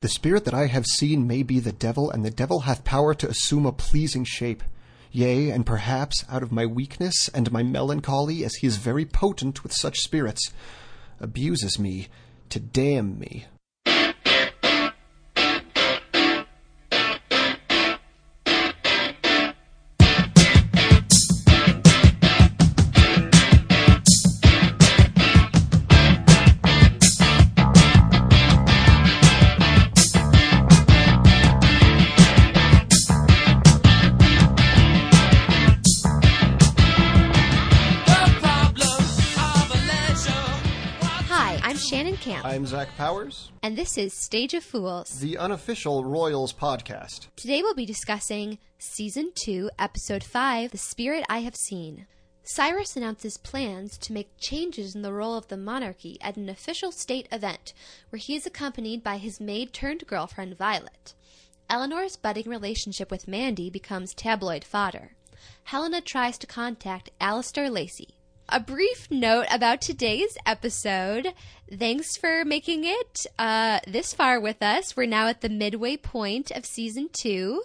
The spirit that I have seen may be the devil, and the devil hath power to assume a pleasing shape. Yea, and perhaps out of my weakness and my melancholy, as he is very potent with such spirits, abuses me to damn me. Zach Powers, and this is Stage of Fools. the unofficial Royals podcast. Today we'll be discussing Season 2, Episode 5 The Spirit I Have Seen. Cyrus announces plans to make changes in the role of the monarchy at an official state event where he is accompanied by his maid turned girlfriend Violet. Eleanor's budding relationship with Mandy becomes tabloid fodder. Helena tries to contact Alistair Lacey. A brief note about today's episode. Thanks for making it uh, this far with us. We're now at the midway point of season two.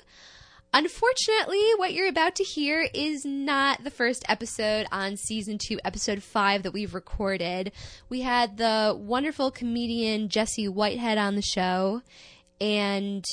Unfortunately, what you're about to hear is not the first episode on season two, episode five that we've recorded. We had the wonderful comedian Jesse Whitehead on the show, and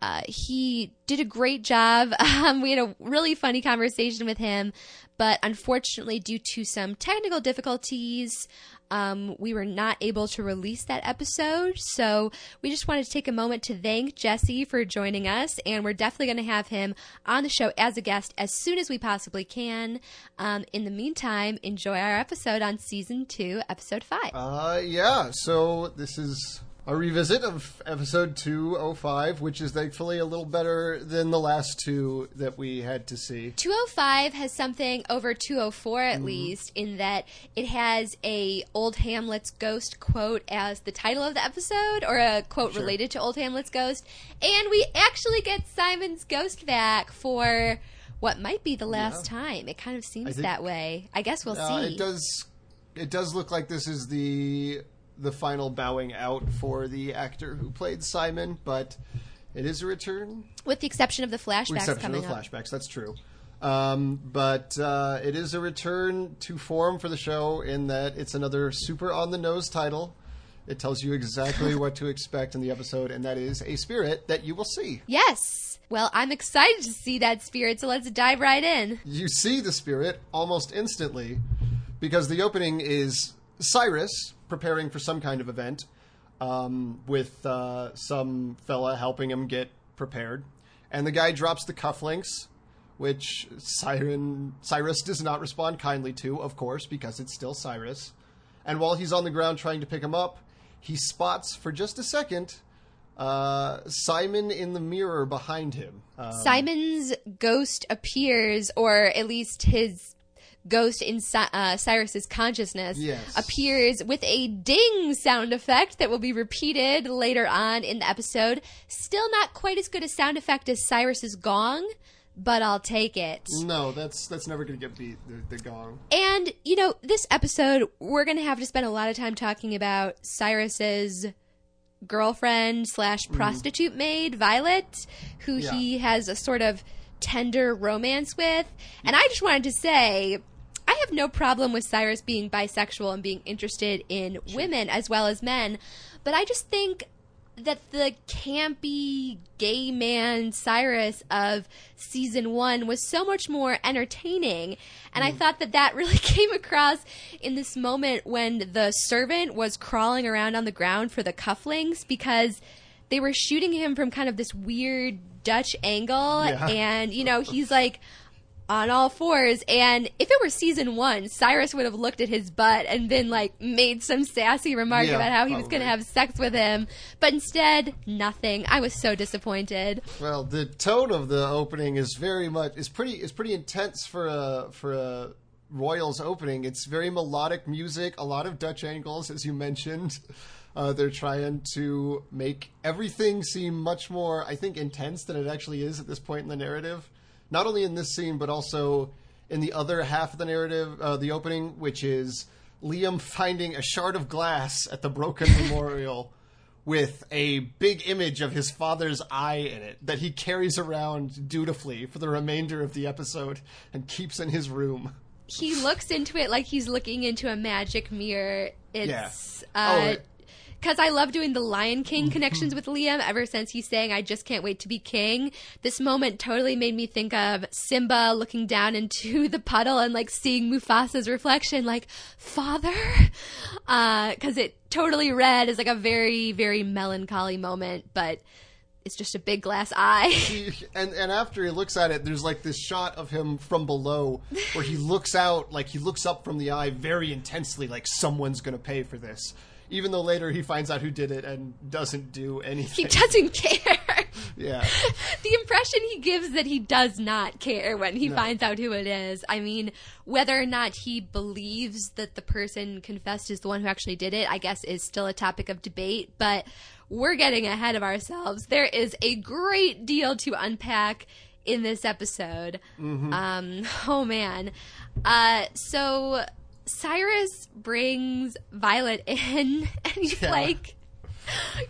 uh, he did a great job. Um, we had a really funny conversation with him, but unfortunately, due to some technical difficulties, um, we were not able to release that episode. So we just wanted to take a moment to thank Jesse for joining us, and we're definitely going to have him on the show as a guest as soon as we possibly can. Um, in the meantime, enjoy our episode on season two, episode five. Uh, yeah, so this is a revisit of episode 205, which is thankfully a little better than the last two that we had to see. 205 has something over 204 at least in that it has a old hamlet's ghost quote as the title of the episode or a quote Sure. related to old hamlet's ghost and we actually get simon's ghost back for what might be the last time it kind of seems think- that way i guess we'll Uh, see it does. It does look like this is the the final bowing out for the actor who played Simon, but it is a return. with the exception of the flashbacks With exception coming of the up flashbacks, that's true. Um, but uh, it is a return to form for the show in that it's another super on the nose title. It tells you exactly what to expect in the episode, and that is a spirit that you will see. yes well i'm excited to see that spirit so let's dive right in You see the spirit almost instantly because the opening is Cyrus preparing for some kind of event um, with uh, some fella helping him get prepared. And the guy drops the cufflinks, which Siren, Cyrus does not respond kindly to, of course, because it's still Cyrus. And while he's on the ground trying to pick him up, he spots for just a second uh, Simon in the mirror behind him. Uh, Simon's ghost appears, or at least his ghost in uh, Cyrus's consciousness Yes. appears with a ding sound effect that will be repeated later on in the episode. Still not quite as good a sound effect as Cyrus's gong, but I'll take it. No, that's that's never going to get beat. The, the gong. And, you know, this episode, we're going to have to spend a lot of time talking about Cyrus's girlfriend slash prostitute maid, Violet, who Yeah. he has a sort of tender romance with. And I just wanted to say, I have no problem with Cyrus being bisexual and being interested in women as well as men, but I just think that the campy gay man Cyrus of season one was so much more entertaining. And I mm. thought that that really came across in this moment when the servant was crawling around on the ground for the cufflinks because they were shooting him from kind of this weird Dutch angle. Yeah. And, you know, he's like, on all fours. And if it were season one, Cyrus would have looked at his butt and been like, made some sassy remark Yeah, about how he was going to have sex with him. But instead, nothing. I was so disappointed. Well, the tone of the opening is very much is pretty is pretty intense for a for a Royals opening. It's very melodic music, a lot of Dutch angles, as you mentioned. Uh, they're trying to make everything seem much more, I think, intense than it actually is at this point in the narrative. Not only in this scene, but also in the other half of the narrative, uh, the opening, which is Liam finding a shard of glass at the broken memorial with a big image of his father's eye in it that he carries around dutifully for the remainder of the episode and keeps in his room. He looks into it like he's looking into a magic mirror. It's Yeah. Oh, uh it- because I love doing the Lion King mm-hmm. connections with Liam ever since he's saying, I just can't wait to be king. This moment totally made me think of Simba looking down into the puddle and like seeing Mufasa's reflection, like, Father? Uh, because it totally read as like a very, very melancholy moment, but it's just a big glass eye. He, and and after he looks at it, there's like this shot of him from below where he looks out, like he looks up from the eye very intensely, like someone's gonna pay for this. Even though later he finds out who did it and doesn't do anything. he doesn't care. yeah. the impression he gives that he does not care when he No. finds out who it is. I mean, whether or not he believes that the person confessed is the one who actually did it, I guess is still a topic of debate, but we're getting ahead of ourselves. There is a great deal to unpack in this episode. Um, oh man. Uh, so Cyrus brings Violet in and he's Yeah. like,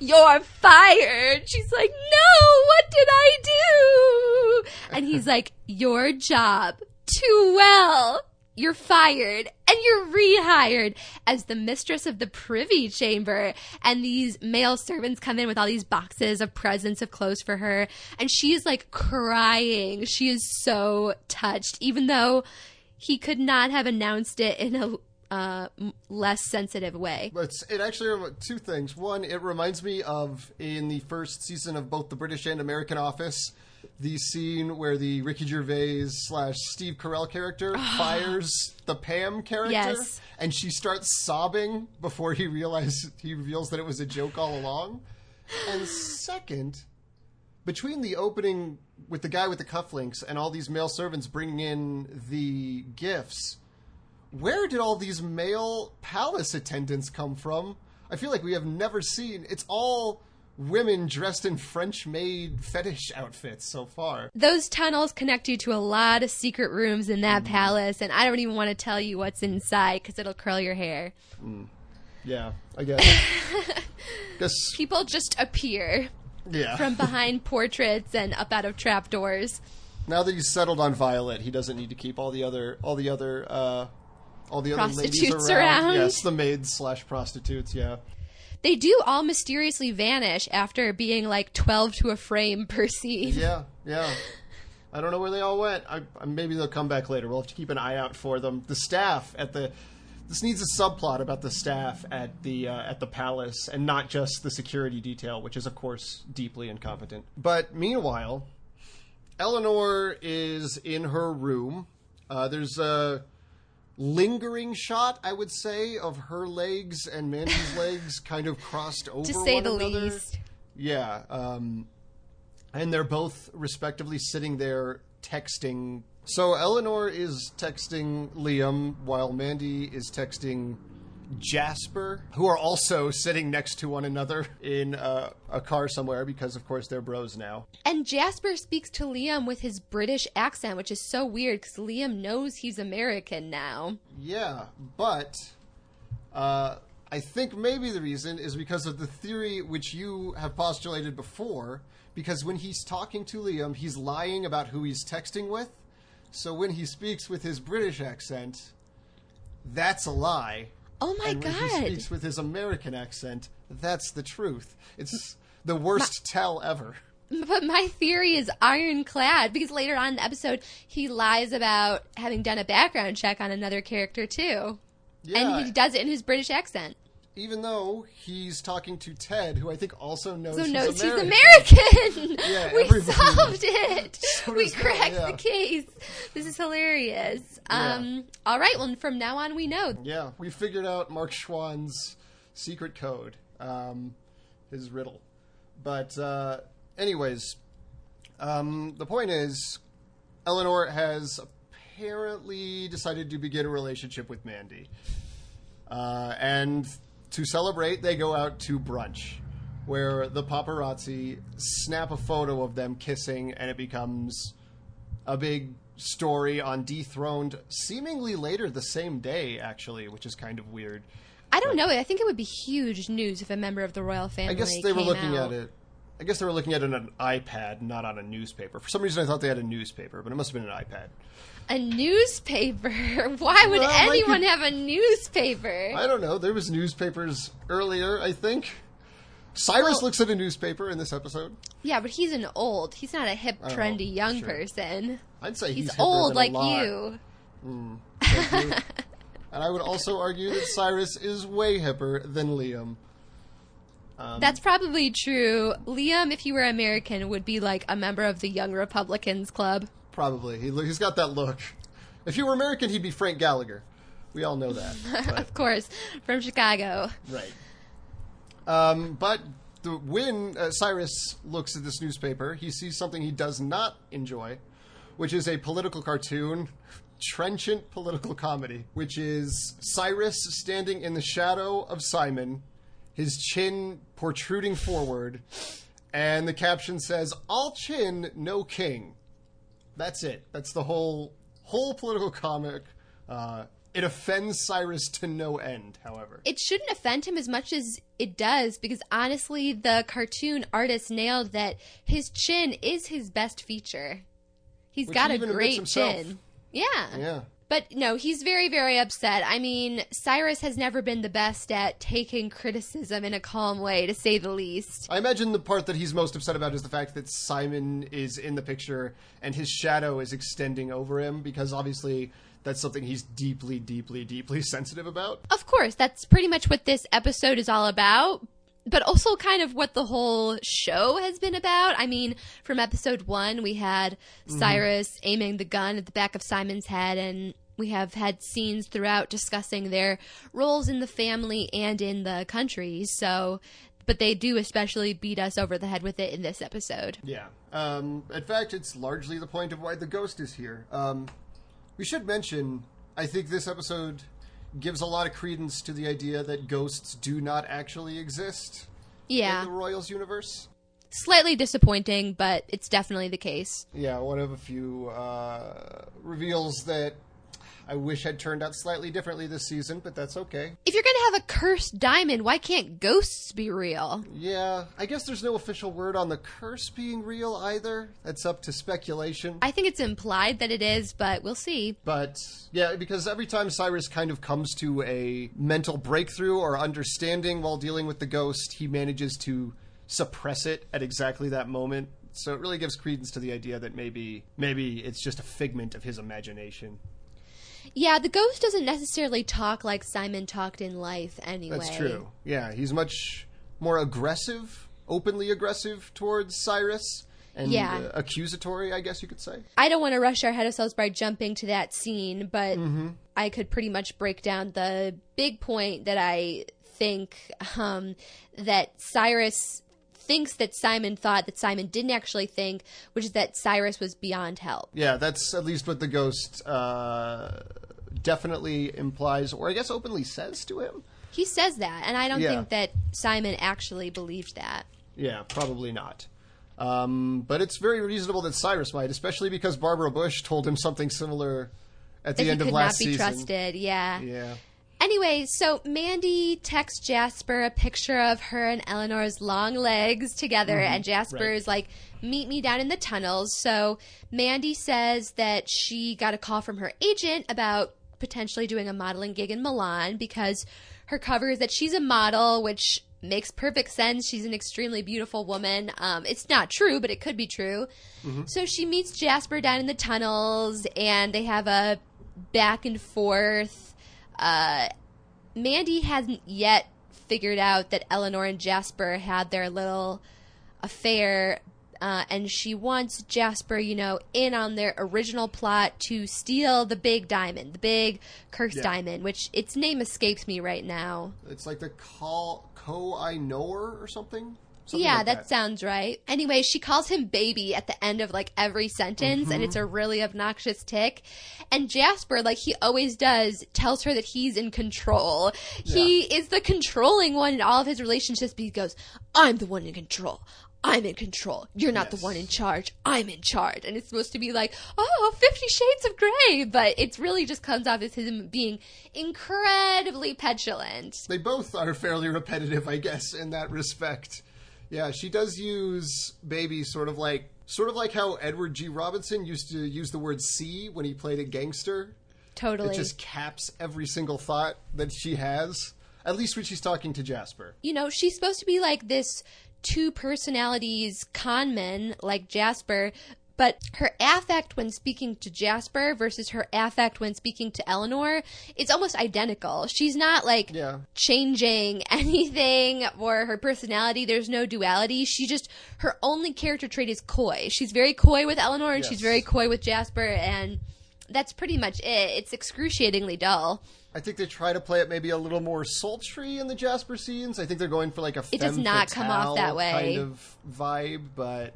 you're fired. She's like, no, what did I do? And he's like, your job, too well. You're fired and you're rehired as the mistress of the privy chamber. And these male servants come in with all these boxes of presents of clothes for her. And she is like crying. She is so touched, even though he could not have announced it in a uh, less sensitive way. But it's, it actually two things. One, it reminds me of in the first season of both the British and American Office, the scene where the Ricky Gervais slash Steve Carell character fires the Pam character, Yes. and she starts sobbing before he realizes he reveals that it was a joke all along. And second, between the opening with the guy with the cufflinks and all these male servants bringing in the gifts, where did all these male palace attendants come from? I feel like we have never seen. It's all women dressed in French made fetish outfits so far. those tunnels connect you to a lot of secret rooms in that mm. palace, and I don't even want to tell you what's inside because it'll curl your hair. Mm. Yeah, I guess. guess People just appear yeah. from behind portraits and up out of trapdoors. now that he's settled on Violet, he doesn't need to keep all the other all the other uh all the other ladies Prostitutes around. around. Yes, the maids slash prostitutes. Yeah. They do all mysteriously vanish after being like 12 to a frame per scene. Yeah, yeah. I don't know where they all went. I, I, maybe they'll come back later. We'll have to keep an eye out for them. The staff at the this needs a subplot about the staff at the uh, at the palace and not just the security detail, which is of course deeply incompetent. But meanwhile, Eleanor is in her room. Uh, there's a lingering shot, I would say, of her legs and Mandy's legs kind of crossed over To say the another. least. Yeah, um, and they're both respectively sitting there texting. So Eleanor is texting Liam while Mandy is texting Jasper, who are also sitting next to one another in uh, a car somewhere because, of course, they're bros now. And Jasper speaks to Liam with his British accent, which is so weird because Liam knows he's American now. Yeah, but uh, I think maybe the reason is because of the theory which you have postulated before. Because when he's talking to Liam, he's lying about who he's texting with. So when he speaks with his British accent, that's a lie. Oh my and when he speaks with his American accent, that's the truth. It's the worst tell ever. But my theory is ironclad because later on in the episode, he lies about having done a background check on another character too. Yeah, And he does it in his British accent. Even though he's talking to Ted, who I think also knows, So he's knows American. he's American. Yeah, we solved it. So we cracked yeah. the case. This is hilarious. Um, all right. Well, from now on, we know. Yeah, we figured out Mark Schwahn's secret code, um, his riddle. But, uh, anyways, um, the point is, Eleanor has apparently decided to begin a relationship with Mandy. Uh, and to celebrate, they go out to brunch, where the paparazzi snap a photo of them kissing, and it becomes a big story on Dethroned seemingly later the same day, actually, which is kind of weird. I don't know. I think it would be huge news if a member of the royal family. I guess they were looking out. at it. I guess they were looking at it on an iPad, not on a newspaper. For some reason, I thought they had a newspaper, but it must have been an iPad. A newspaper? Why would Well, anyone you- have a newspaper? I don't know. There was newspapers earlier, I think. Cyrus Well- looks at a newspaper in this episode. Yeah, but he's an old. He's not a hip, Oh, trendy young sure. person. I'd say He's, he's, old like you. You. and I would also argue that Cyrus is way hipper than Liam. Um, That's probably true. Liam, if he were American, would be like a member of the Young Republicans Club. Probably. He, he's got that look. If he were American, he'd be Frank Gallagher. We all know that. Of course, from Chicago. Right. Um, but the, when uh, Cyrus looks at this newspaper, he sees something he does not enjoy, which is a political cartoon, trenchant political comedy, which is Cyrus standing in the shadow of Simon, his chin protruding forward, and the caption says, "All chin, no king." That's it. That's the whole whole political comic. Uh, it offends Cyrus to no end. However, It shouldn't offend him as much as it does because honestly, the cartoon artist nailed that his chin is his best feature. He's Which got he a great chin. Yeah. yeah. But no, he's very, very upset. I mean, Cyrus has never been the best at taking criticism in a calm way, to say the least. I imagine the part that he's most upset about is the fact that Simon is in the picture and his shadow is extending over him because obviously that's something he's deeply, deeply, deeply sensitive about. Of course, that's pretty much what this episode is all about, but also kind of what the whole show has been about. I mean, from episode one, we had Cyrus aiming the gun at the back of Simon's head, and we have had scenes throughout discussing their roles in the family and in the country. So, but they do especially beat us over the head with it in this episode. Yeah. Um, in fact, it's largely the point of why the ghost is here. Um, we should mention, I think this episode gives a lot of credence to the idea that ghosts do not actually exist Yeah, in the Royals universe. slightly disappointing, but it's definitely the case. Yeah, one of a few uh, reveals that I wish had turned out slightly differently this season, but that's okay. If you're gonna have a cursed diamond, why can't ghosts be real? Yeah, I guess there's no official word on the curse being real either. That's up to speculation. I think it's implied that it is, but we'll see. But yeah, because every time Cyrus kind of comes to a mental breakthrough or understanding while dealing with the ghost, he manages to suppress it at exactly that moment. So it really gives credence to the idea that maybe maybe it's just a figment of his imagination. Yeah, the ghost doesn't necessarily talk like Simon talked in life anyway. That's true. Yeah, he's much more aggressive, openly aggressive towards Cyrus, and Yeah. uh, accusatory, I guess you could say. I don't want to rush our head ourselves by jumping to that scene, but Mm-hmm. I could pretty much break down the big point that I think um, that Cyrus thinks that Simon thought that Simon didn't actually think, which is that Cyrus was beyond help. Yeah, that's at least what the ghost uh, definitely implies, or I guess openly says to him. He says that, and I don't Yeah. think that Simon actually believed that. Yeah, probably not. Um, but it's very reasonable that Cyrus might, especially because Barbara Bush told him something similar at the That he end could of not last be season. trusted. Yeah. Yeah. Anyway, so Mandy texts Jasper a picture of her and Eleanor's long legs together, and Jasper's like, Meet me down in the tunnels. So Mandy says that she got a call from her agent about potentially doing a modeling gig in Milan because her cover is that she's a model, which makes perfect sense. She's an extremely beautiful woman. Um, it's not true, but it could be true. So she meets Jasper down in the tunnels, and they have a back and forth. Uh, Mandy hasn't yet figured out that Eleanor and Jasper had their little affair, uh, and she wants Jasper, you know, in on their original plot to steal the big diamond, the big cursed Yeah. diamond, which its name escapes me right now. It's like the call Koh-i-Noor or something. Something yeah, like that. sounds right. Anyway, she calls him baby at the end of like every sentence, and Mm-hmm. it's a really obnoxious tick. And Jasper, like he always does, tells her that he's in control. He is the controlling one in all of his relationships. But he goes, "I'm the one in control. I'm in control. You're not Yes. the one in charge. I'm in charge. And it's supposed to be like, oh, 50 Shades of Grey. But it's really just comes off as him being incredibly petulant. They both are fairly repetitive, I guess, in that respect. Yeah, she does use baby sort of like sort of like how Edward G. Robinson used to use the word "see" when he played a gangster. Totally. It just caps every single thought that she has. At least when she's talking to Jasper. you know, she's supposed to be like this two personalities con conman like Jasper, but her affect when speaking to Jasper versus her affect when speaking to Eleanor is almost identical. She's not like Yeah. changing anything or her personality. There's no duality. She just her only character trait is coy. She's very coy with Eleanor and she's very coy with Jasper and that's pretty much it. It's excruciatingly dull. I think they try to play it maybe a little more sultry in the Jasper scenes. I think they're going for like a It does femme not come off fatale that way. kind of vibe, but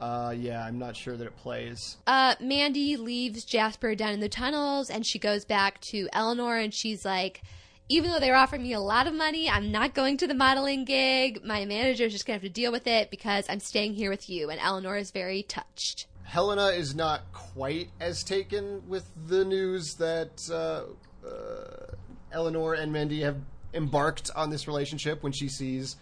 uh, yeah, I'm not sure that it plays. uh, Mandy leaves Jasper down in the tunnels and she goes back to Eleanor and she's like, even though they're offering me a lot of money, I'm not going to the modeling gig. My manager's just going to have to deal with it because I'm staying here with you. And Eleanor is very touched. Helena is not quite as taken with the news that uh, uh, Eleanor and Mandy have embarked on this relationship when she sees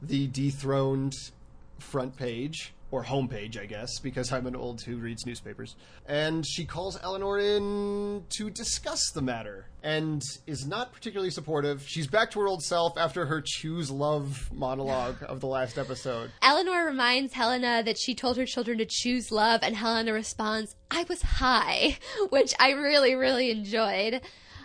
the dethroned front page or homepage, I guess, because I'm an old who reads newspapers. And she calls Eleanor in to discuss the matter and is not particularly supportive. She's back to her old self after her choose love monologue of the last episode. Eleanor reminds Helena that she told her children to choose love, and Helena responds, I was high, which I really, really enjoyed.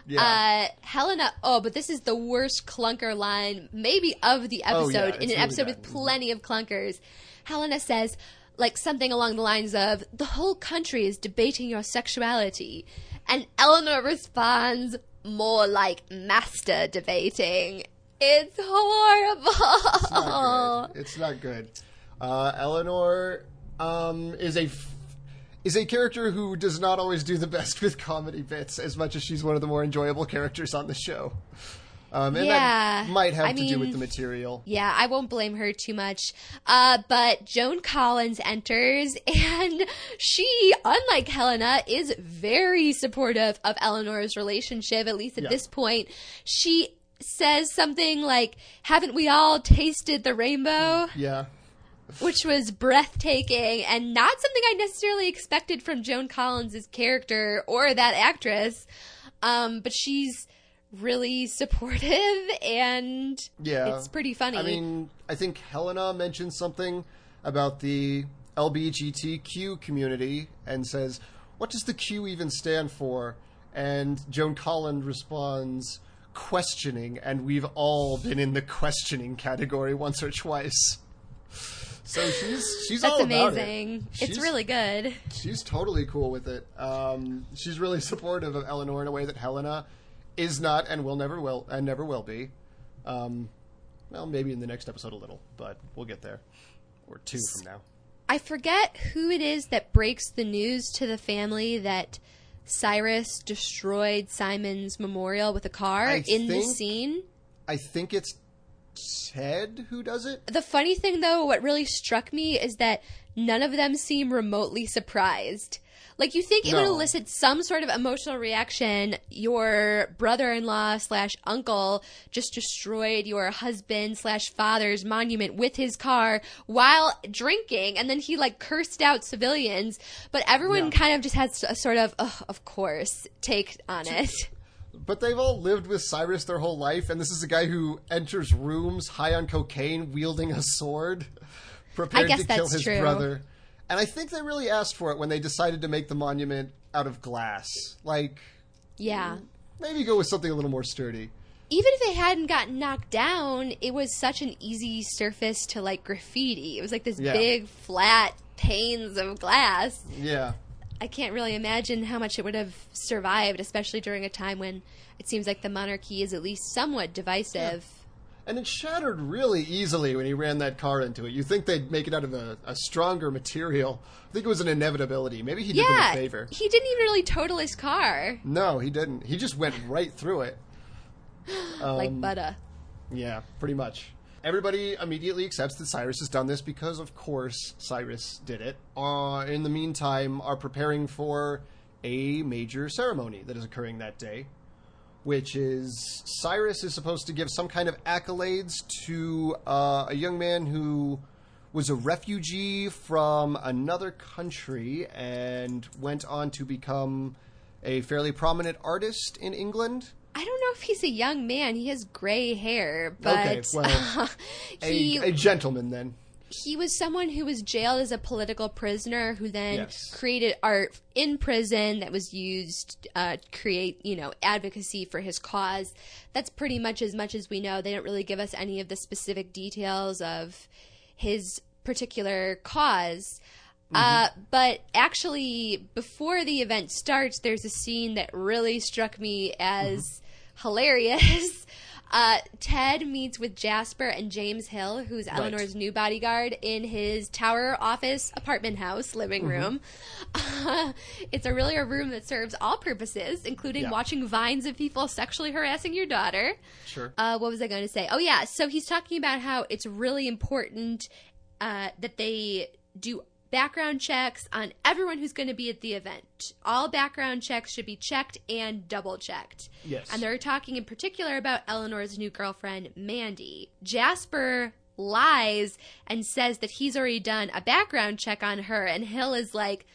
Yeah. Uh, Helena, oh, but this is the worst clunker line, maybe of the episode, Oh, yeah, in an really episode bad. with plenty of clunkers. Helena says, like something along the lines of, the whole country is debating your sexuality. And Eleanor responds, more like master debating. It's horrible. It's not good. It's not good. Uh, Eleanor um, is a f- is a character who does not always do the best with comedy bits, as much as she's one of the more enjoyable characters on the show. Um, and Yeah, that might have I to do with mean- the material. Yeah, I won't blame her too much. Uh, but Joan Collins enters, and she, unlike Helena, is very supportive of Eleanor's relationship, at least at Yeah. this point. She says something like, Haven't we all tasted the rainbow? Yeah, Which was breathtaking and not something I necessarily expected from Joan Collins' character or that actress. Um, but she's really supportive and yeah. it's pretty funny. I mean, I think Helena mentioned something about the LBGTQ community and says, "What does the Q even stand for?" And Joan Collins responds, "Questioning," and we've all been in the questioning category once or twice. So she's she's That's all about amazing. it. It's really good. she's totally cool with it. Um, she's really supportive of Eleanor in a way that Helena is not and will never will and never will be. Um, well, maybe in the next episode a little, but we'll get there, or two from now. I forget who it is that breaks the news to the family that Cyrus destroyed Simon's memorial with a car I in the scene. I think it's Ted who does it. The funny thing, though, what really struck me is that none of them seem remotely surprised. Like you think it would elicit some sort of emotional reaction. Your brother-in-law slash uncle just destroyed your husband slash father's monument with his car while drinking, and then he like cursed out civilians. But everyone Yeah. kind of just has a sort of, "Ugh, of course, take on it. But they've all lived with Cyrus their whole life, and this is a guy who enters rooms high on cocaine, wielding a sword, prepared to kill his true. brother. And I think they really asked for it when they decided to make the monument out of glass. Like, Yeah. maybe go with something a little more sturdy. even if it hadn't gotten knocked down, it was such an easy surface to like graffiti. It was like this Yeah. big flat panes of glass. Yeah. I can't really imagine how much it would have survived, especially during a time when it seems like the monarchy is at least somewhat divisive. And it shattered really easily when he ran that car into it. You think they'd make it out of a, a stronger material. I think it was an inevitability. Maybe he did them Yeah, a favor. he didn't even really total his car No, he didn't. He just went right through it. like Um, butter. Yeah, pretty much. Everybody immediately accepts that Cyrus has done this because, of course, Cyrus did it. Uh, in the meantime, are preparing for a major ceremony that is occurring that day, which is Cyrus is supposed to give some kind of accolades to uh, a young man who was a refugee from another country and went on to become a fairly prominent artist in England. I don't know if he's a young man. He has gray hair, but Okay, well, he a, a gentleman then. He was someone who was jailed as a political prisoner who then Yes. created art in prison that was used uh, to create you know advocacy for his cause. That's pretty much as much as we know. They don't really give us any of the specific details of his particular cause. Uh, but actually before the event starts there's a scene that really struck me as hilarious uh, Ted meets with Jasper and James Hill, who's Eleanor's new bodyguard, in his tower office apartment house living room. Uh, it's a really a room that serves all purposes, including Yeah. watching vines of people sexually harassing your daughter. Sure. Uh, what was I going to say? Oh yeah, so he's talking about how it's really important uh, that they do background checks on everyone who's going to be at the event. All background checks should be checked and double checked. Yes. And they're talking in particular about Eleanor's new girlfriend, Mandy. Jasper lies and says that he's already done a background check on her, and Hill is like,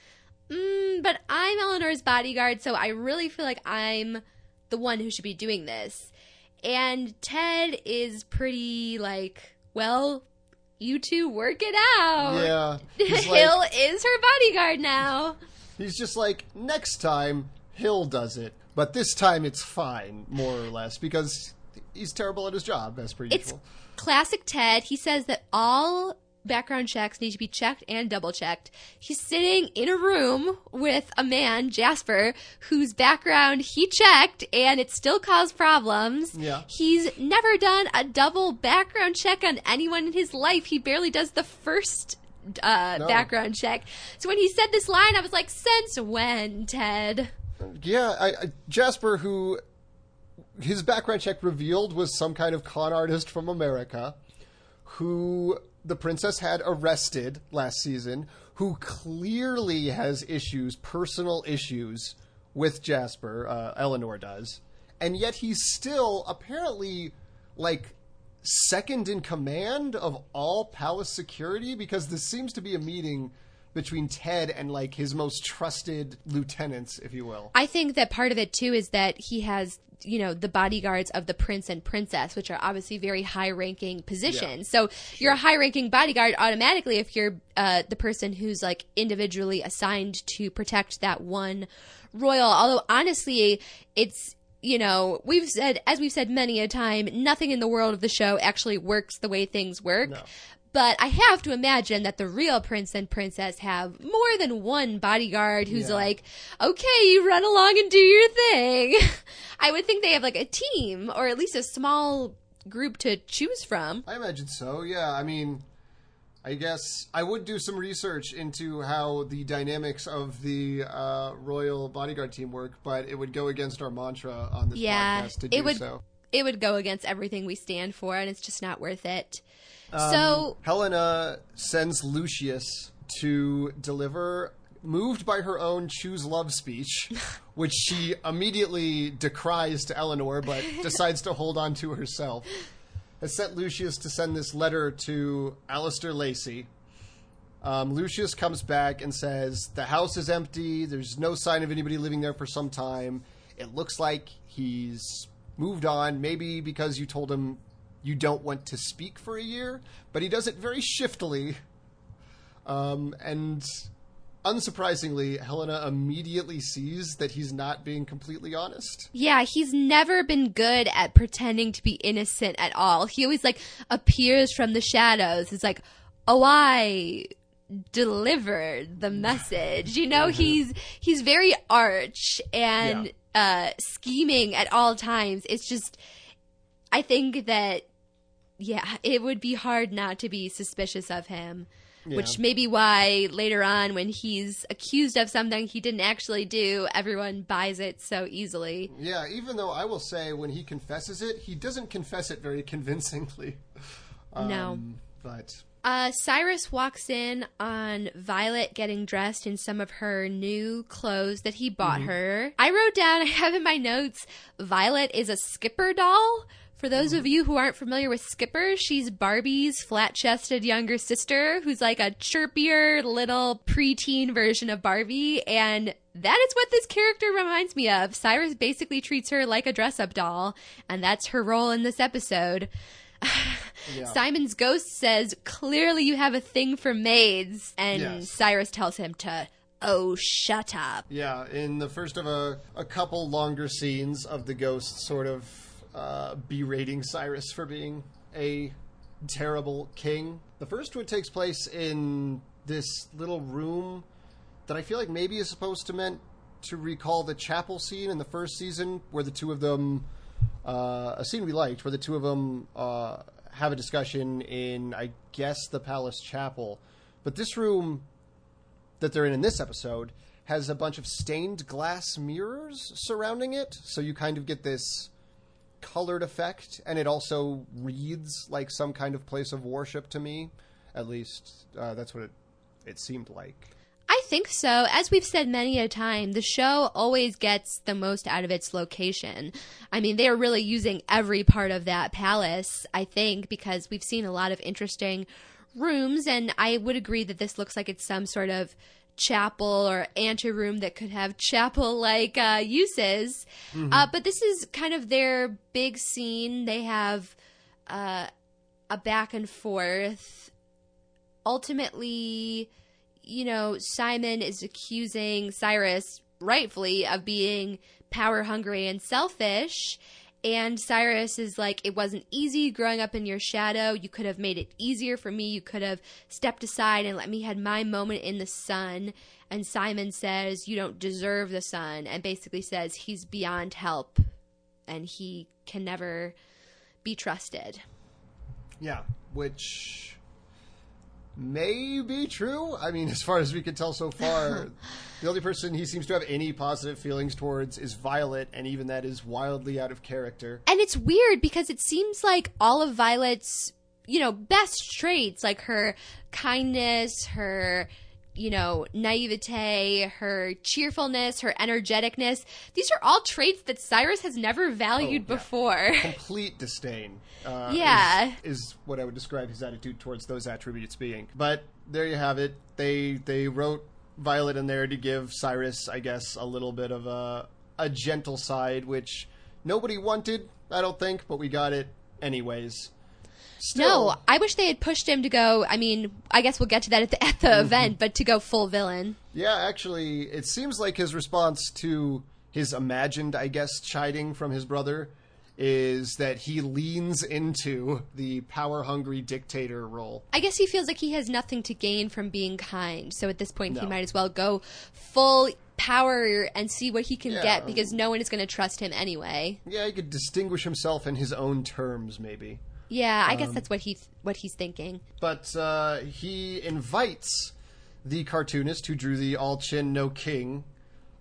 mm, but I'm Eleanor's bodyguard, so I really feel like I'm the one who should be doing this. And Ted is pretty like, well, you two work it out. Yeah. Like- Hill is her bodyguard now. He's just like, next time, Hill does it, but this time it's fine, more or less, because he's terrible at his job, as per It's usual. classic Ted. He says that all background checks need to be checked and double checked. He's sitting in a room with a man, Jasper, whose background he checked and it still caused problems. Yeah. He's never done a double background check on anyone in his life. He barely does the first uh, No. background check. So when he said this line, I was like, since when, Ted? Yeah, I, I, Jasper, who his background check revealed was some kind of con artist from America, who the princess had arrested last season, who clearly has issues, personal issues with Jasper, uh, Eleanor does, and yet he's still apparently like second in command of all palace security because this seems to be a meeting between Ted and like his most trusted lieutenants, if you will. I think that part of it too is that he has, you know, the bodyguards of the prince and princess, which are obviously very high ranking positions. So you're a high ranking bodyguard automatically if you're uh, the person who's like individually assigned to protect that one royal. Although honestly, it's you know, we've said, as we've said many a time, nothing in the world of the show actually works the way things work. No. But I have to imagine that the real prince and princess have more than one bodyguard who's Yeah. like, okay, you run along and do your thing. I would think they have like a team or at least a small group to choose from. I imagine so. Yeah, I mean, I guess I would do some research into how the dynamics of the uh, royal bodyguard team work, but it would go against our mantra on this Yeah, podcast to it do would- so. It would go against everything we stand for, and it's just not worth it. Um, so Helena sends Lucius to deliver, moved by her own choose love speech, which she immediately decries to Eleanor, but decides to hold on to herself. Has sent Lucius to send this letter to Alistair Lacey. Um, Lucius comes back and says the house is empty. There's no sign of anybody living there for some time. It looks like he's moved on. Maybe because you told him you don't want to speak for a year, but he does it very shiftily. Um, and unsurprisingly, Helena immediately sees that he's not being completely honest. Yeah, he's never been good at pretending to be innocent at all. He always like appears from the shadows. It's like, "Oh, I delivered the message." You know, he's he's very arch and uh scheming at all times. It's just I think that yeah, it would be hard not to be suspicious of him. Which may be why later on, when he's accused of something he didn't actually do, everyone buys it so easily. Yeah, even though I will say when he confesses it, he doesn't confess it very convincingly. No. Um, But Uh, Cyrus walks in on Violet getting dressed in some of her new clothes that he bought her. I wrote down, I have in my notes, Violet is a Skipper doll. For those of you who aren't familiar with Skipper, she's Barbie's flat chested younger sister who's like a chirpier little preteen version of Barbie. And that is what this character reminds me of. Cyrus basically treats her like a dress up doll, and that's her role in this episode. yeah. Simon's ghost says, Clearly you have a thing for maids. And Yes. Cyrus tells him to, Oh, shut up. Yeah, in the first of a, a couple longer scenes of the ghost sort of uh, berating Cyrus for being a terrible king. The first one takes place in this little room that I feel like maybe is supposed to meant to recall the chapel scene in the first season where the two of them, uh, a scene we liked, where the two of them uh, have a discussion in, I guess, the palace chapel. But this room that they're in in this episode has a bunch of stained glass mirrors surrounding it, so you kind of get this colored effect, and it also reads like some kind of place of worship to me. At least uh, that's what it, it seemed like. I think so. As we've said many a time, the show always gets the most out of its location. I mean, they are really using every part of that palace, I think, because we've seen a lot of interesting rooms, and I would agree that this looks like it's some sort of chapel or anteroom that could have chapel like uh, uses. Uh, but this is kind of their big scene. They have uh, a back and forth. Ultimately, you know, Simon is accusing Cyrus, rightfully, of being power hungry and selfish. And Cyrus is like, it wasn't easy growing up in your shadow. You could have made it easier for me. You could have stepped aside and let me had my moment in the sun. And Simon says, you don't deserve the sun. And basically says he's beyond help and he can never be trusted. Yeah, which may be true. I mean, as far as we can tell so far, the only person he seems to have any positive feelings towards is Violet, and even that is wildly out of character. And it's weird because it seems like all of Violet's, you know, best traits, like her kindness, her, you know, naivete, her cheerfulness, her energeticness, these are all traits that Cyrus has never valued Oh, yeah. before. complete disdain. Uh, Yeah. is, is what I would describe his attitude towards those attributes being. But there you have it. They they wrote Violet in there to give Cyrus, I guess, a little bit of a a gentle side, which nobody wanted, I don't think, but we got it anyways. Still, no, I wish they had pushed him to go. I mean, I guess we'll get to that at the at the Mm-hmm. event, but to go full villain. Yeah, actually, it seems like his response to his imagined, I guess, chiding from his brother is that he leans into the power hungry dictator role. I guess he feels like he has nothing to gain from being kind. So at this point, he might as well go full power and see what he can Yeah. get because no one is going to trust him anyway. Yeah, he could distinguish himself in his own terms, maybe. Yeah, I guess Um, that's what he what he's thinking. But uh, he invites the cartoonist who drew the All Chin No King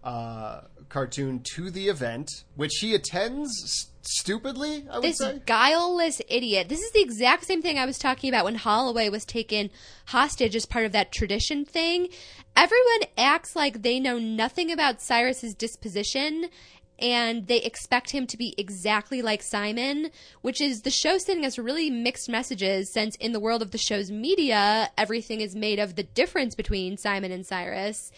uh, cartoon to the event, which he attends stupidly, I would This say. guileless idiot. This is the exact same thing I was talking about when Holloway was taken hostage as part of that tradition thing. Everyone acts like they know nothing about Cyrus's disposition and they expect him to be exactly like Simon, which is the show sending us really mixed messages since in the world of the show's media, everything is made of the difference between Simon and Cyrus.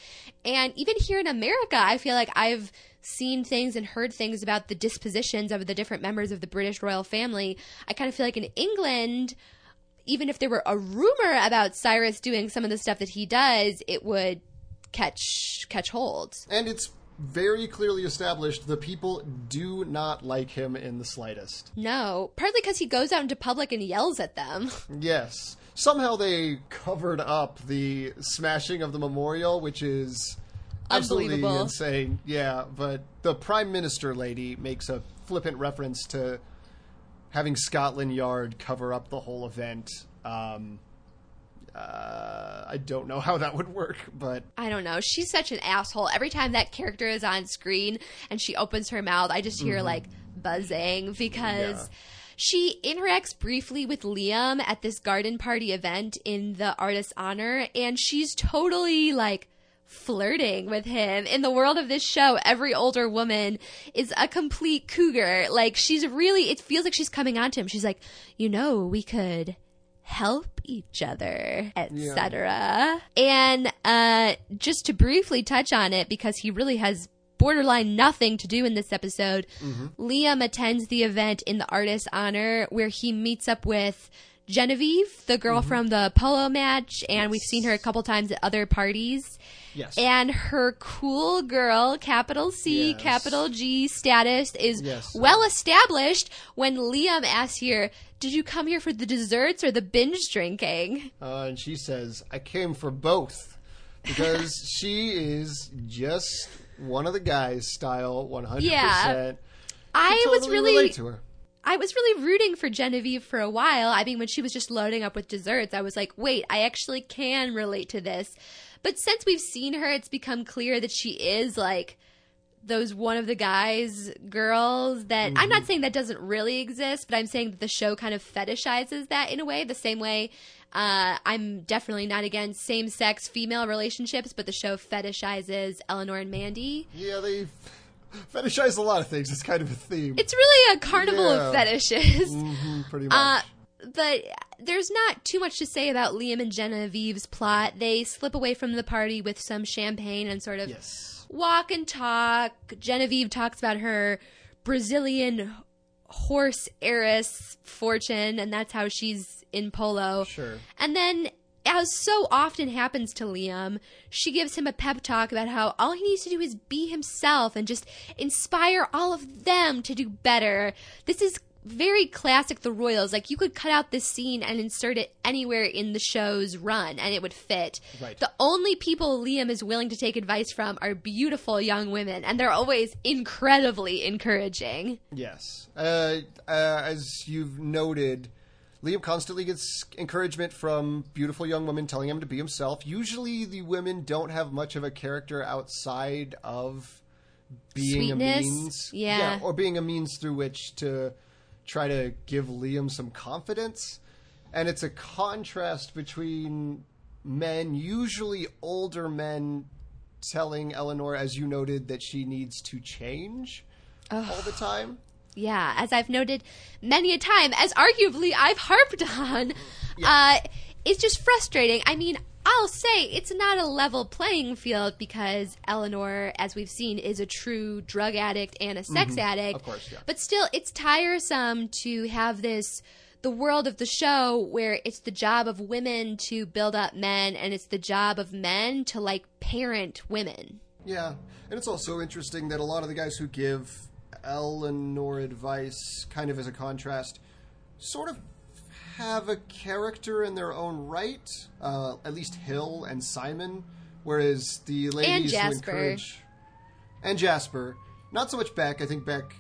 And even here in America, I feel like I've seen things and heard things about the dispositions of the different members of the British royal family. I kind of feel like in England, even if there were a rumor about Cyrus doing some of the stuff that he does, it would catch catch hold. And it's very clearly established the people do not like him in the slightest. No, partly because he goes out into public and yells at them. Yes. Somehow they covered up the smashing of the memorial, which is absolutely insane. Yeah, but the Prime Minister lady makes a flippant reference to having Scotland Yard cover up the whole event. Um, uh, I don't know how that would work, but I don't know. She's such an asshole. Every time that character is on screen and she opens her mouth, I just hear like buzzing because Yeah. She interacts briefly with Liam at this garden party event in the artist's honor, and she's totally like flirting with him. In the world of this show, every older woman is a complete cougar. Like she's really, it feels like she's coming on to him. She's like, you know, we could help each other, etc. And uh, just to briefly touch on it, because he really has borderline nothing to do in this episode, Liam attends the event in the artist's honor where he meets up with. Genevieve, the girl from the polo match, and we've seen her a couple times at other parties. Yes. And her cool girl, capital C, Yes. capital G status is Yes. well established when Liam asks here, Did you come here for the desserts or the binge drinking? Uh, and she says, I came for both. Because she is just one of the guys style 100%. Yeah. I Totally was really her. I was really rooting for Genevieve for a while. I mean, when she was just loading up with desserts, I was like, wait, I actually can relate to this. But since we've seen her, it's become clear that she is like those one of the guys girls that I'm not saying that doesn't really exist, but I'm saying that the show kind of fetishizes that in a way, the same way uh, I'm definitely not against same sex female relationships, but the show fetishizes Eleanor and Mandy. Yeah, they fetishize a lot of things. It's kind of a theme. It's really a carnival of Yeah. fetishes. Mhm, pretty much. Uh, but there's not too much to say about Liam and Genevieve's plot. They slip away from the party with some champagne and sort of yes. walk and talk. Genevieve talks about her Brazilian horse heiress fortune, and that's how she's in polo. Sure. And then, as so often happens to Liam, she gives him a pep talk about how all he needs to do is be himself and just inspire all of them to do better. This is very classic The Royals. Like, you could cut out this scene and insert it anywhere in the show's run and it would fit. Right. The only people Liam is willing to take advice from are beautiful young women, and they're always incredibly encouraging. Yes. Uh, uh, as you've noted, Liam constantly gets encouragement from beautiful young women telling him to be himself. Usually, the women don't have much of a character outside of being Sweetness, a means, yeah. or being a means through which to try to give Liam some confidence. And it's a contrast between men, usually older men, telling Eleanor, as you noted, that she needs to change all the time. Yeah, as I've noted many a time, as arguably I've harped on, uh, it's just frustrating. I mean, I'll say it's not a level playing field because Eleanor, as we've seen, is a true drug addict and a sex addict. Of course, yeah. But still, it's tiresome to have this the world of the show where it's the job of women to build up men and it's the job of men to like parent women. Yeah, and it's also interesting that a lot of the guys who give Eleanor advice, kind of as a contrast, sort of have a character in their own right. Uh, at least Hill and Simon, whereas the ladies who Jasper. encourage and Jasper, not so much Beck. I think Beck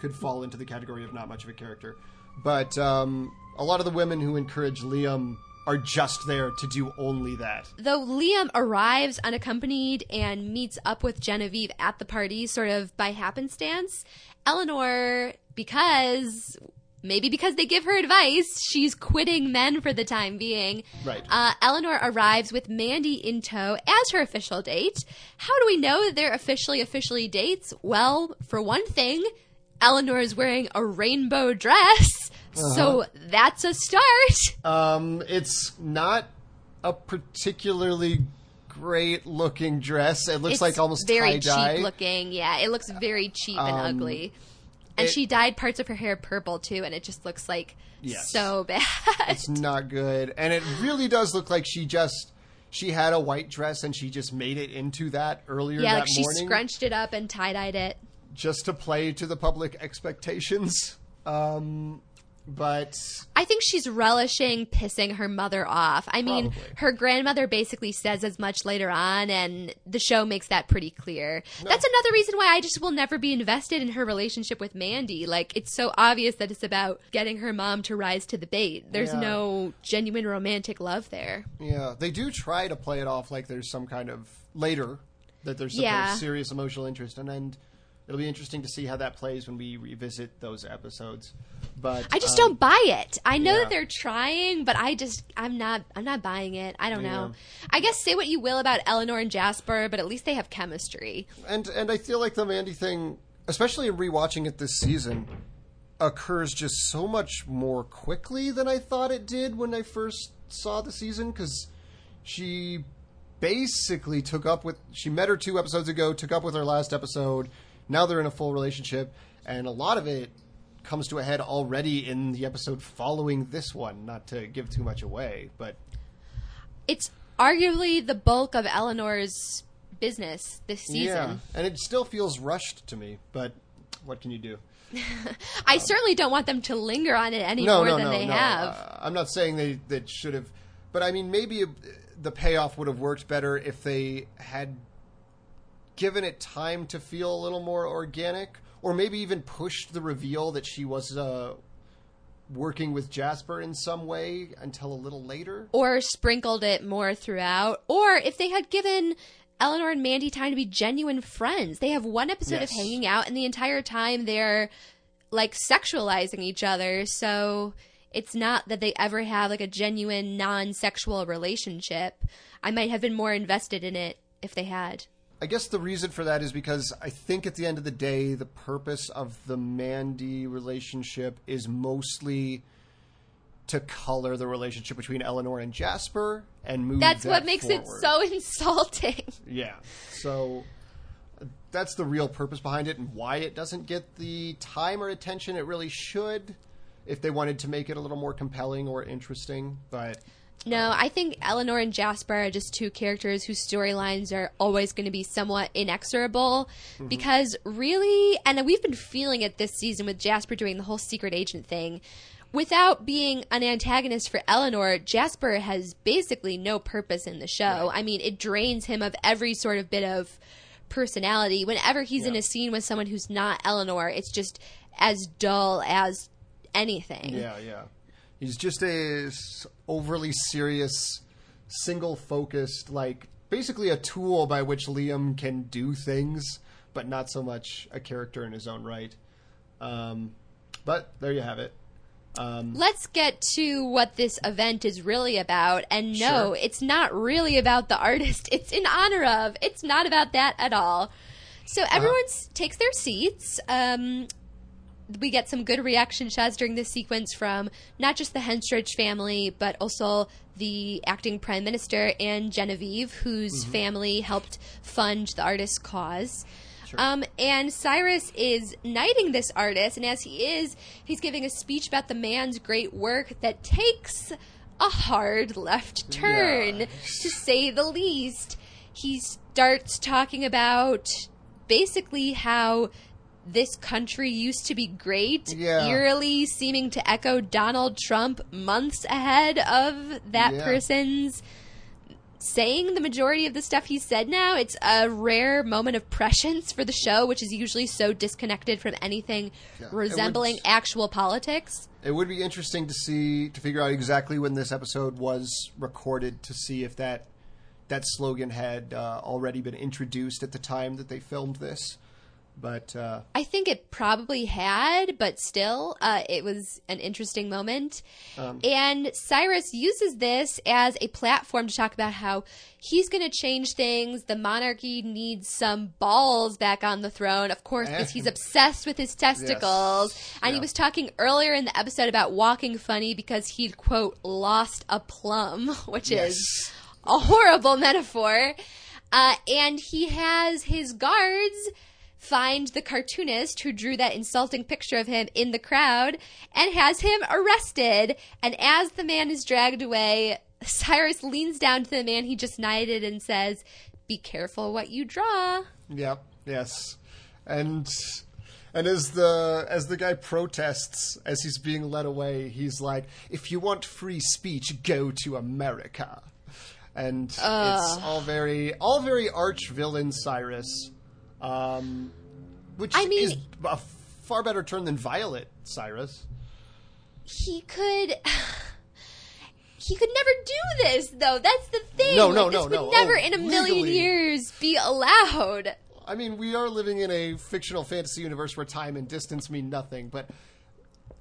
could fall into the category of not much of a character, but um, a lot of the women who encourage Liam are just there to do only that. Though Liam arrives unaccompanied and meets up with Genevieve at the party sort of by happenstance, Eleanor, because maybe because they give her advice, she's quitting men for the time being. Right. Uh, Eleanor arrives with Mandy in tow as her official date. How do we know that they're officially officially dates? Well, for one thing, Eleanor is wearing a rainbow dress, so that's a start. Um, it's not a particularly great looking dress. It looks It's like almost very tie dye. cheap looking. Yeah, it looks very cheap and ugly. And it- she dyed parts of her hair purple too, and it just looks like Yes. so bad. It's not good, and it really does look like she just she had a white dress and she just made it into that earlier yeah, that like she morning scrunched it up and tie dyed it. just to play to the public expectations. Um, but I think she's relishing pissing her mother off. I mean, Probably. her grandmother basically says as much later on, and the show makes that pretty clear. That's another reason why I just will never be invested in her relationship with Mandy. Like, it's so obvious that it's about getting her mom to rise to the bait. There's Yeah. no genuine romantic love there. yeah, they do try to play it off like there's some kind of later that there's some kind Yeah. of serious emotional interest, and and it'll be interesting to see how that plays when we revisit those episodes. But I just um, don't buy it. I know yeah. that they're trying, but I just I'm not I'm not buying it. I don't know. I guess say what you will about Eleanor and Jasper, but at least they have chemistry. and and I feel like the Mandy thing, especially in rewatching it this season, occurs just so much more quickly than I thought it did when I first saw the season because she basically took up with she met her two episodes ago, took up with her last episode. Now they're in a full relationship, and a lot of it comes to a head already in the episode following this one. Not to give too much away, but It's arguably the bulk of Eleanor's business this season. yeah, and it still feels rushed to me. But what can you do? I certainly don't want them to linger on it any no, more no, than no, they no. have. Uh, I'm not saying they that should have, but I mean maybe uh, the payoff would have worked better if they had given it time to feel a little more organic, or maybe even pushed the reveal that she was uh, working with Jasper in some way until a little later. or sprinkled it more throughout, or if they had given Eleanor and Mandy time to be genuine friends. They have one episode of hanging out, and the entire time they're like sexualizing each other. So it's not that they ever have like a genuine non sexual relationship. I might have been more invested in it if they had. I guess the reason for that is because I think at the end of the day, the purpose of the Mandy relationship is mostly to color the relationship between Eleanor and Jasper and move. That's that what makes forward. it so insulting. Yeah. So that's the real purpose behind it and why it doesn't get the time or attention it really should if they wanted to make it a little more compelling or interesting. But No, I think Eleanor and Jasper are just two characters whose storylines are always going to be somewhat inexorable mm-hmm. because really, and we've been feeling it this season with Jasper doing the whole secret agent thing. Without being an antagonist for Eleanor, Jasper has basically no purpose in the show. I mean, it drains him of every sort of bit of personality. Whenever he's in a scene with someone who's not Eleanor, it's just as dull as anything. yeah, yeah. He's just a overly serious, single focused, like basically a tool by which Liam can do things, but not so much a character in his own right. Um, but there you have it. Um, let's get to what this event is really about. And no, Sure. it's not really about the artist. It's in honor of. It's not about that at all. So Uh-huh. everyone takes their seats. Um, we get some good reaction shots during this sequence from not just the Henstridge family, but also the acting prime minister and Genevieve, whose Mm-hmm. family helped fund the artist's cause. Sure. Um, and Cyrus is knighting this artist, and as he is, he's giving a speech about the man's great work that takes a hard left turn, Yeah. to say the least. He starts talking about basically how this country used to be great, Yeah. eerily seeming to echo Donald Trump months ahead of that Yeah. person's saying the majority of the stuff he said now. It's a rare moment of prescience for the show, which is usually so disconnected from anything Yeah. Resembling would- actual politics. It would be interesting to see to figure out exactly when this episode was recorded to see if that that slogan had uh, already been introduced at the time that they filmed this. But uh, I think it probably had, but still, uh, it was an interesting moment. Um, and Cyrus uses this as a platform to talk about how he's going to change things. The monarchy needs some balls back on the throne, of course, because he's obsessed with his testicles. And he was talking earlier in the episode about walking funny because he'd, quote, lost a plum, which Yes. is a horrible metaphor. Uh, and he has his guards find the cartoonist who drew that insulting picture of him in the crowd and has him arrested. And as the man is dragged away, Cyrus leans down to the man he just knighted and says, Be careful what you draw. Yep. Yes. And and as the as the guy protests as he's being led away, he's like, "If you want free speech, go to America." And it's all very all very arch villain Cyrus, um, which I mean- is a far better turn than Violet Cyrus. He could. He could never do this, though. That's the thing. No, no, Like, no, this no. would never Oh, in a million legally. years be allowed. I mean, we are living in a fictional fantasy universe where time and distance mean nothing, but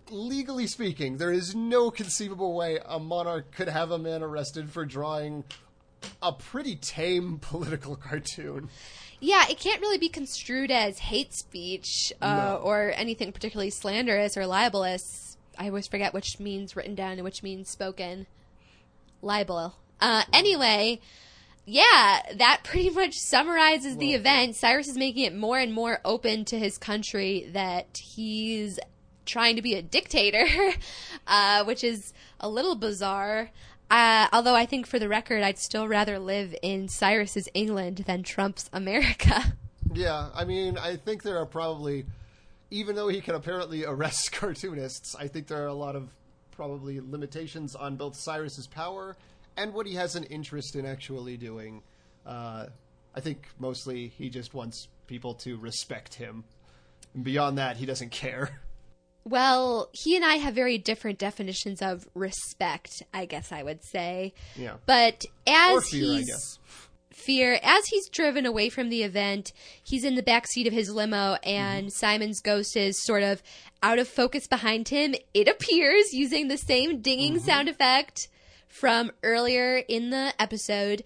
legally speaking, there is no conceivable way a monarch could have a man arrested for drawing a pretty tame political cartoon. Yeah, it can't really be construed as hate speech uh, No. or anything particularly slanderous or libelous. I always forget which means written down and which means spoken. Libel. Uh, anyway, yeah, that pretty much summarizes the Well, event. Cyrus is making it more and more open to his country that he's trying to be a dictator, uh, which is a little bizarre. Uh, although I think, for the record, I'd still rather live in Cyrus's England than Trump's America. Yeah, I mean, I think there are probably, even though he can apparently arrest cartoonists, I think there are a lot of probably limitations on both Cyrus's power and what he has an interest in actually doing. Uh, I think mostly he just wants people to respect him. Beyond that, he doesn't care. Well, he and I have very different definitions of respect, I guess I would say. Yeah. But as fear, he's fear, as he's driven away from the event, he's in the back seat of his limo, and Mm-hmm. Simon's ghost is sort of out of focus behind him. It appears using the same dinging Mm-hmm. sound effect from earlier in the episode.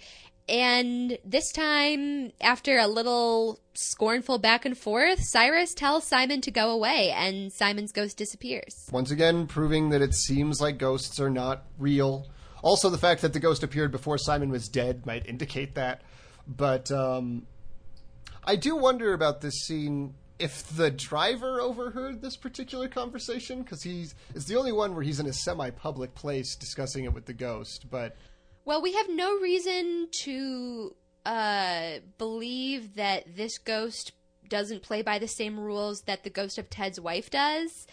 And this time, after a little scornful back and forth, Cyrus tells Simon to go away, and Simon's ghost disappears. Once again, proving that it seems like ghosts are not real. Also, the fact that the ghost appeared before Simon was dead might indicate that. But um, I do wonder about this scene if the driver overheard this particular conversation because he's it's the only one where he's in a semi-public place discussing it with the ghost. But Well, we have no reason to uh, believe that this ghost doesn't play by the same rules that the ghost of Ted's wife does.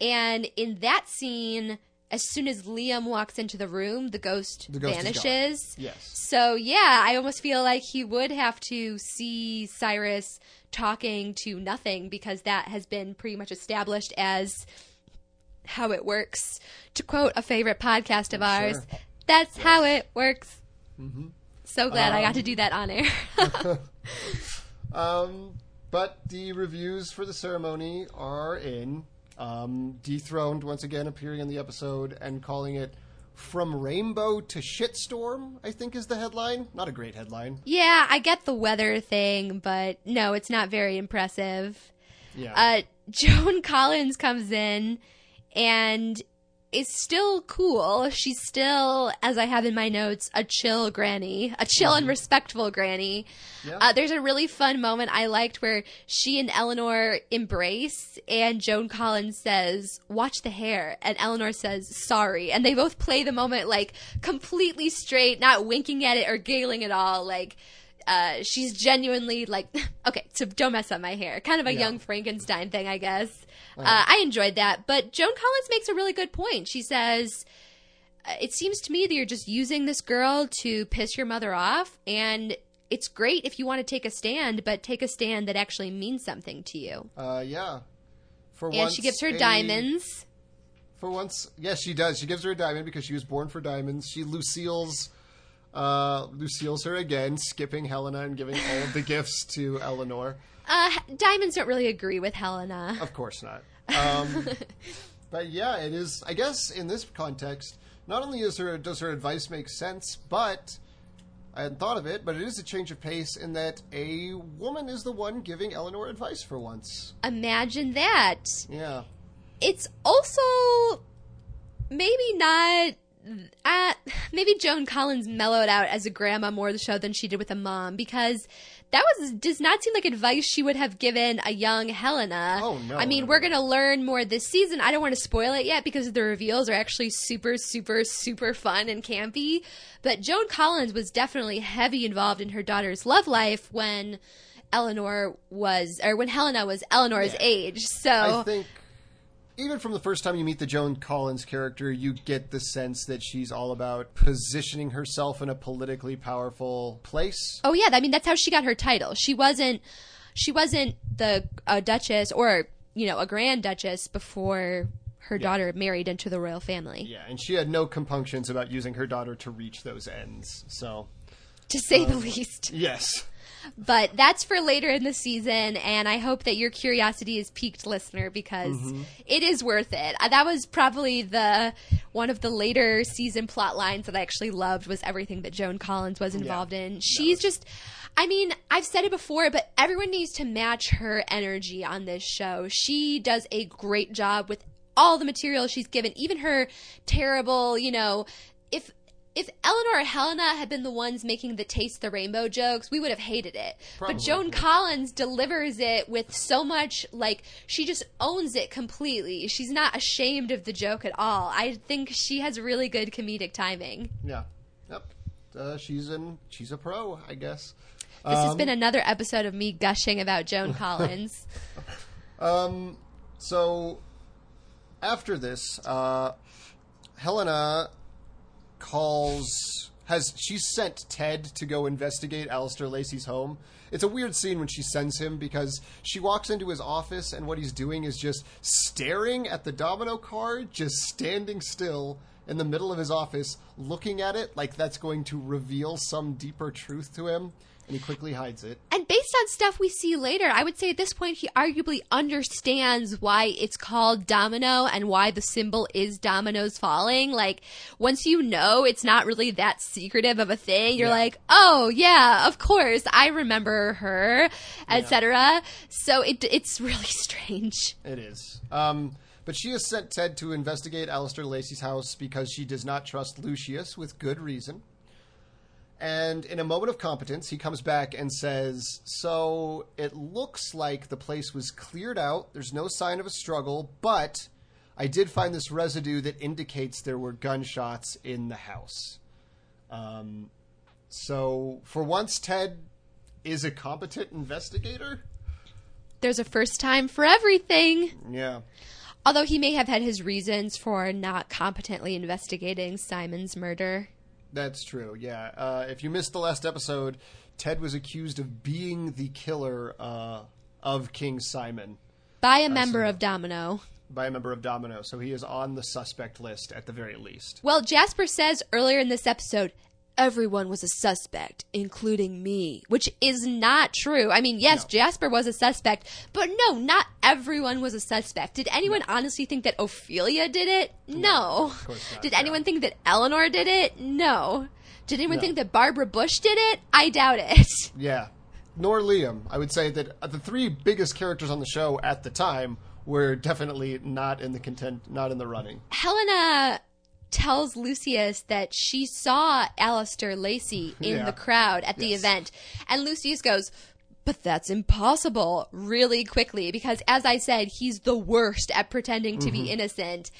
And in that scene, as soon as Liam walks into the room, the ghost, The ghost vanishes. yes, So, yeah, I almost feel like he would have to see Cyrus talking to nothing because that has been pretty much established as how it works. To quote a favorite podcast of ours, Sure. That's how it works. So glad I got to do that on air. Um, but the reviews for the ceremony are in. Um, dethroned once again appearing in the episode and calling it "From Rainbow to Shitstorm." I think is the headline. Not a great headline. yeah, I get the weather thing, but no, it's not very impressive. Yeah. uh, Joan Collins comes in and is still cool. She's still, as I have in my notes, a chill granny, a chill and respectful granny. Yeah. Uh, there's a really fun moment I liked where she and Eleanor embrace, and Joan Collins says, "Watch the hair," and Eleanor says, "Sorry," and they both play the moment like completely straight, not winking at it or giggling at all, like. Uh, she's genuinely like, okay, so don't mess up my hair. Kind of a Yeah. young Frankenstein thing, I guess. Uh, I enjoyed that. But Joan Collins makes a really good point. She says, "Uh, It seems to me that you're just using this girl to piss your mother off. And it's great if you want to take a stand, but take a stand that actually means something to you. Uh, yeah. For once. And once, she gives her a- diamonds. For once, yes, she does. She gives her a diamond because she was born for diamonds. She Lucille's, uh, Lucille's her again, skipping Helena and giving all of the gifts to Eleanor. Uh, diamonds don't really agree with Helena. Of course not. Um, but yeah, it is. I guess in this context, not only is her does her advice make sense, but I hadn't thought of it. But it is a change of pace in that a woman is the one giving Eleanor advice for once. Imagine that. Yeah, it's also maybe not uh, maybe Joan Collins mellowed out as a grandma more of the show than she did with a mom because that was does not seem like advice she would have given a young Helena. Oh, no, I mean, no, we're no. going to learn more this season. I don't want to spoil it yet because the reveals are actually super super super fun and campy. But Joan Collins was definitely heavy involved in her daughter's love life when Eleanor was or when Helena was Eleanor's Yeah. age. So I think even from the first time you meet the Joan Collins character, you get the sense that she's all about positioning herself in a politically powerful place. Oh yeah, I mean that's how she got her title. She wasn't she wasn't the a duchess or you know a grand duchess before her daughter married into the royal family. Yeah, and she had no compunctions about using her daughter to reach those ends. So, To say the um, least. yes. But that's for later in the season, and I hope that your curiosity is piqued, listener, because it is worth it. Uh, That was probably the one of the later season plot lines that I actually loved was everything that Joan Collins was involved in. She's just I mean, I've said it before, but everyone needs to match her energy on this show. She does a great job with all the material she's given, even her terrible, you know, if if Eleanor or Helena had been the ones making the taste the rainbow jokes, we would have hated it. Probably, but Joan. Collins delivers it with so much like she just owns it completely. She's not ashamed of the joke at all. I think she has really good comedic timing. Yeah. Yep. Uh, she's in. She's a pro, I guess. This has Um, been another episode of me gushing about Joan Collins. Um, so after this, uh, Helena calls has she sent Ted to go investigate Alistair Lacey's home. It's a weird scene when she sends him because she walks into his office and what he's doing is just staring at the domino card, just standing still in the middle of his office, looking at it like that's going to reveal some deeper truth to him, and he quickly hides it. and based on stuff we see later, I would say at this point he arguably understands why it's called domino and why the symbol is dominoes falling. Like once you know it's not really that secretive of a thing, you're Yeah. like, "Oh, yeah, of course. I remember her," etc. So it it's really strange. It is. Um, but she has sent Ted to investigate Alistair Lacey's house because she does not trust Lucius with good reason. And in a moment of competence, he comes back and says, So it looks like the place was cleared out. There's no sign of a struggle, but I did find this residue that indicates there were gunshots in the house. Um, so for once, Ted is a competent investigator. There's a first time for everything. Yeah. Although he may have had his reasons for not competently investigating Simon's murder. That's true. Yeah. Uh, if you missed the last episode, Ted was accused of being the killer uh, of King Simon By a member of Domino. by a member of Domino, so he is on the suspect list at the very least. Well, Jasper says earlier in this episode, everyone was a suspect, including me, which is not true. I mean, yes, No. Jasper was a suspect, but no, not everyone was a suspect. Did anyone honestly think that Ophelia did it? No. course not, did yeah. anyone think that Eleanor did it? No. Did anyone No. think that Barbara Bush did it? I doubt it. Yeah. Nor Liam. I would say that uh, the three biggest characters on the show at the time were definitely not in the content, not in the running. Helena tells Lucius that she saw Alistair Lacey in Yeah. the crowd at the Yes. event. And Lucius goes, but that's impossible really quickly because as I said, he's the worst at pretending to be innocent.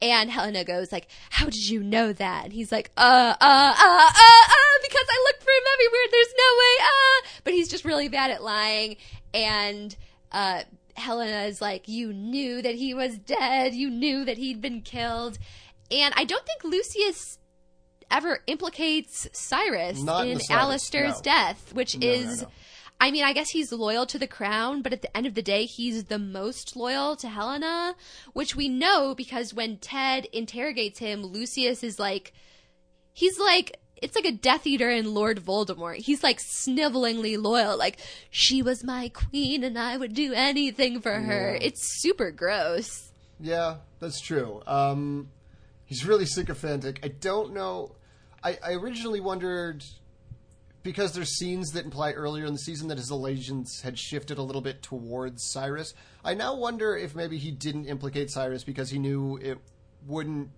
And Helena goes like, how did you know that? And he's like, uh, uh, uh, uh, uh, because I looked for him everywhere. There's no way, uh, but he's just really bad at lying. And, uh, Helena is like, you knew that he was dead. You knew that he'd been killed. And I don't think Lucius ever implicates Cyrus Not in in Alistair's no. death, which No, no, is, no. I mean, I guess he's loyal to the crown, but at the end of the day, he's the most loyal to Helena, which we know because when Ted interrogates him, Lucius is like, he's like, it's like a Death Eater in Lord Voldemort. He's like snivelingly loyal, like, she was my queen and I would do anything for her. Yeah. It's super gross. Yeah, that's true. Um, he's really sycophantic. I don't know. I, I originally wondered because there's scenes that imply earlier in the season that his allegiance had shifted a little bit towards Cyrus. I now wonder if maybe he didn't implicate Cyrus because he knew it wouldn't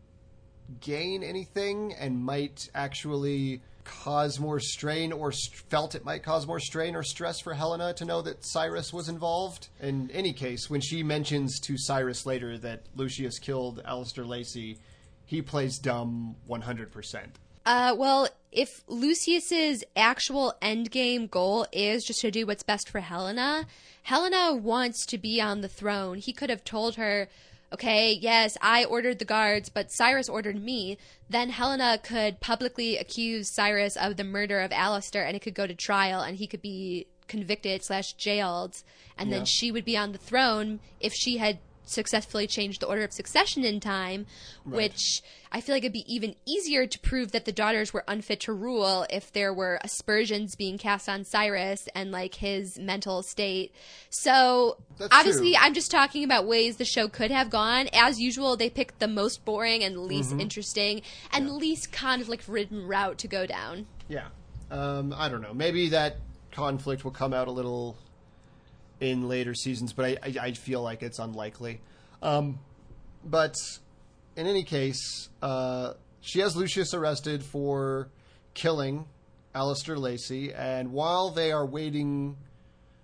gain anything and might actually cause more strain or st- felt it might cause more strain or stress for Helena to know that Cyrus was involved. In any case, when she mentions to Cyrus later that Lucius killed Alistair Lacey, he plays dumb 100%. Uh, well, if Lucius's actual endgame goal is just to do what's best for Helena, Helena wants to be on the throne. He could have told her, okay, yes, I ordered the guards, but Cyrus ordered me. Then Helena could publicly accuse Cyrus of the murder of Alistair, and it could go to trial, and he could be convicted slash jailed, and Yeah. then she would be on the throne if she had successfully change the order of succession in time, which I feel like it'd be even easier to prove that the daughters were unfit to rule if there were aspersions being cast on Cyrus and like his mental state. So That's obviously, true. I'm just talking about ways the show could have gone. As usual, they picked the most boring and least Mm-hmm. interesting and least conflict ridden route to go down. Yeah. Um, I don't know. Maybe that conflict will come out a little in later seasons, but I, I, I feel like it's unlikely. Um, but in any case, uh, she has Lucius arrested for killing Alistair Lacey, and while they are waiting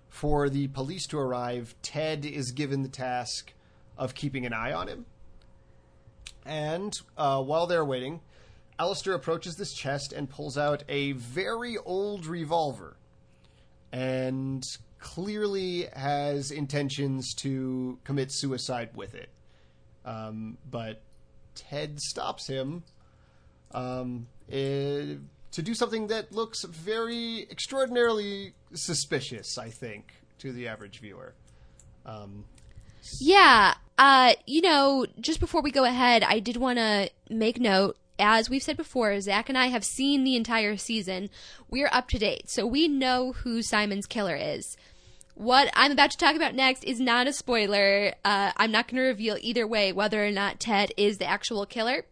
for the police to arrive, Ted is given the task of keeping an eye on him. And uh, while they're waiting, Alistair approaches this chest and pulls out a very old revolver and clearly has intentions to commit suicide with it. Um, but Ted stops him um, eh, to do something that looks very extraordinarily suspicious, I think, to the average viewer. Um, Yeah. Uh, you know, just before we go ahead, I did want to make note. As we've said before, Zach and I have seen the entire season. We're up to date, so we know who Simon's killer is. What I'm about to talk about next is not a spoiler. Uh, I'm not going to reveal either way whether or not Ted is the actual killer.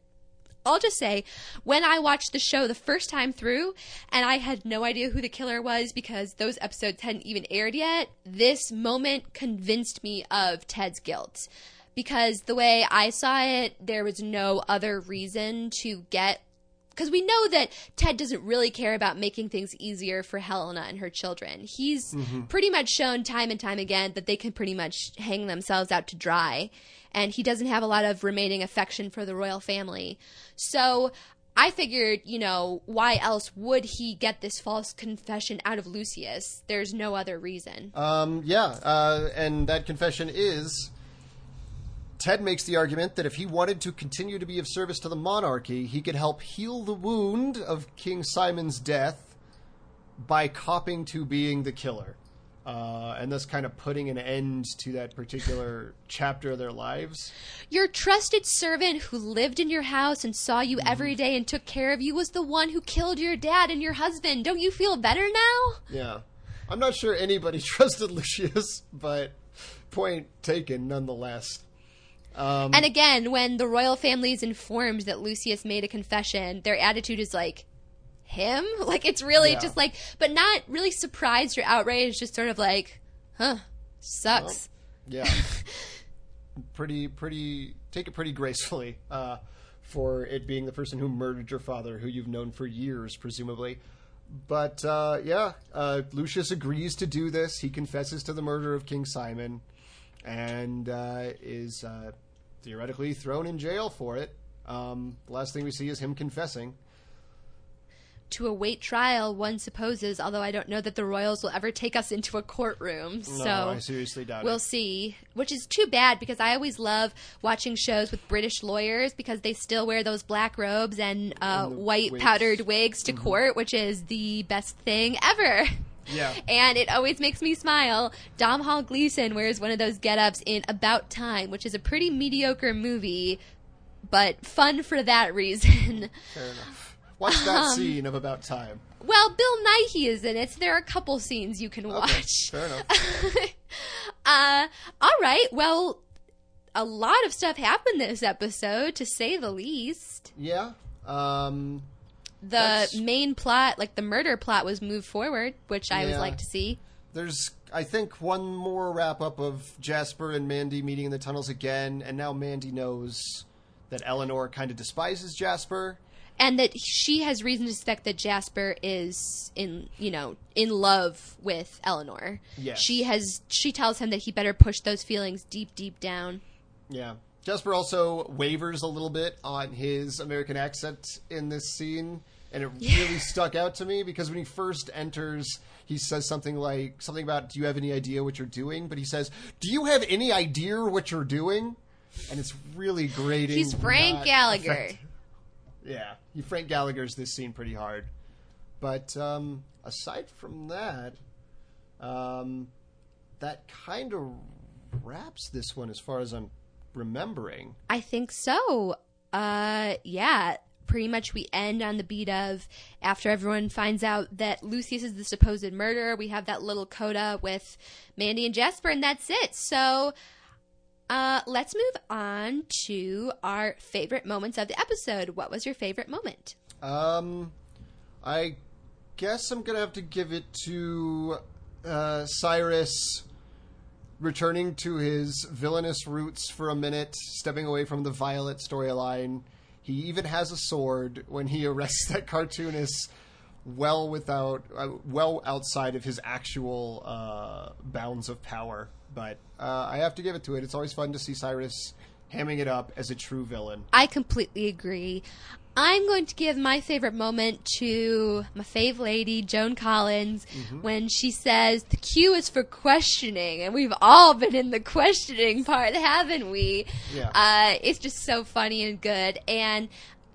I'll just say, when I watched the show the first time through, and I had no idea who the killer was because those episodes hadn't even aired yet, this moment convinced me of Ted's guilt. Because the way I saw it, there was no other reason to get. Because we know that Ted doesn't really care about making things easier for Helena and her children. He's pretty much shown time and time again that they can pretty much hang themselves out to dry and he doesn't have a lot of remaining affection for the royal family. So I figured, you know, why else would he get this false confession out of Lucius? There's no other reason. Um, yeah, uh, and that confession is Ted makes the argument that if he wanted to continue to be of service to the monarchy, he could help heal the wound of King Simon's death by copping to being the killer. Uh, and thus kind of putting an end to that particular chapter of their lives. Your trusted servant who lived in your house and saw you every day and took care of you was the one who killed your dad and your husband. Don't you feel better now? Yeah. I'm not sure anybody trusted Lucius, but point taken nonetheless. Um, And again, when the royal family is informed that Lucius made a confession, their attitude is like, him? Like, it's really Yeah. just like, but not really surprised or outraged, just sort of like, huh, sucks. Yeah. pretty, pretty, take it pretty gracefully uh, for it being the person who murdered your father, who you've known for years, presumably. But uh, yeah, uh, Lucius agrees to do this. He confesses to the murder of King Simon and uh, is uh, theoretically thrown in jail for it. Um, the last thing we see is him confessing. To await trial, one supposes, although I don't know that the royals will ever take us into a courtroom. No, so I seriously doubt We'll it. see, which is too bad because I always love watching shows with British lawyers because they still wear those black robes and, uh, And white wigs. powdered wigs to court, which is the best thing ever. Yeah. And it always makes me smile. Domhnall Gleeson wears one of those get-ups in About Time, which is a pretty mediocre movie, but fun for that reason. Fair enough. Watch that scene of About Time. well, Bill Nighy is in it, so there are a couple scenes you can watch. Fair enough. uh, all right. Well, a lot of stuff happened this episode, to say the least. Yeah. Um, The That's- main plot, like the murder plot, was moved forward, which I always like to see. there's, I think, one more wrap up of Jasper and Mandy meeting in the tunnels again, and now Mandy knows that Eleanor kind of despises Jasper. and that she has reason to suspect that Jasper is in you know in love with Eleanor. Yes. She has she tells him that he better push those feelings deep deep down. Yeah. Jasper also wavers a little bit on his American accent in this scene, and it really stuck out to me because when he first enters, he says something like something about "Do you have any idea what you're doing?" But he says, "Do you have any idea what you're doing?" And it's really grating. He's Frank Gallagher. effective. Yeah, he Frank Gallagher's this scene pretty hard. But um, aside from that, um, that kind of wraps this one as far as I'm remembering. I think so. Uh, yeah. Pretty much we end on the beat of after everyone finds out that Lucius is the supposed murderer, we have that little coda with Mandy and Jasper, and that's it. So, uh, let's move on to our favorite moments of the episode. What was your favorite moment? Um, I guess I'm gonna have to give it to uh, Cyrus returning to his villainous roots for a minute, stepping away from the Violet storyline. He even has a sword when he arrests that cartoonist well without uh, well outside of his actual uh, bounds of power. But uh, I have to give it to it. It's always fun to see Cyrus hamming it up as a true villain. I completely agree. I'm going to give my favorite moment to my fave lady, Joan Collins, when she says the Q is for questioning, and we've all been in the questioning part, haven't we? Yeah. Uh, it's just so funny and good, and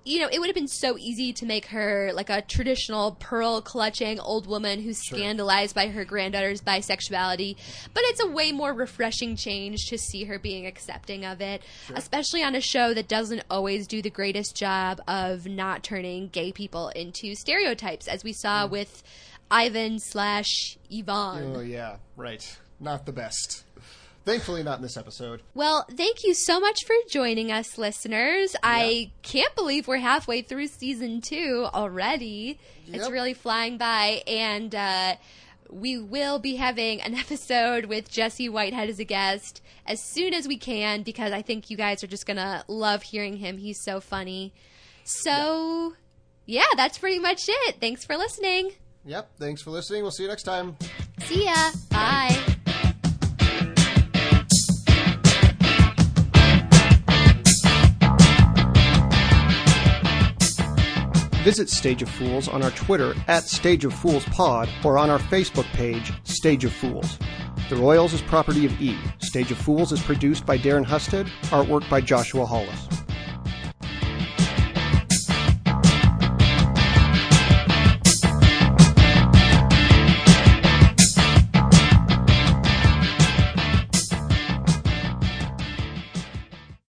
you know, it would have been so easy to make her like a traditional pearl clutching old woman who's scandalized by her granddaughter's bisexuality. But it's a way more refreshing change to see her being accepting of it, especially on a show that doesn't always do the greatest job of not turning gay people into stereotypes, as we saw mm. with Ivan slash Yvonne. Oh yeah, right. Not the best. Thankfully, not in this episode. Well, thank you so much for joining us, listeners. I can't believe we're halfway through season two already. It's really flying by, and uh, we will be having an episode with Jesse Whitehead as a guest as soon as we can because I think you guys are just gonna love hearing him. He's so funny. So, yeah, that's pretty much it. Thanks for listening. Yep. Thanks for listening. We'll see you next time. See ya. Bye. Visit Stage of Fools on our Twitter at Stage of Fools Pod or on our Facebook page, Stage of Fools. The Royals is property of E. Stage of Fools is produced by Darren Husted, artwork by Joshua Hollis.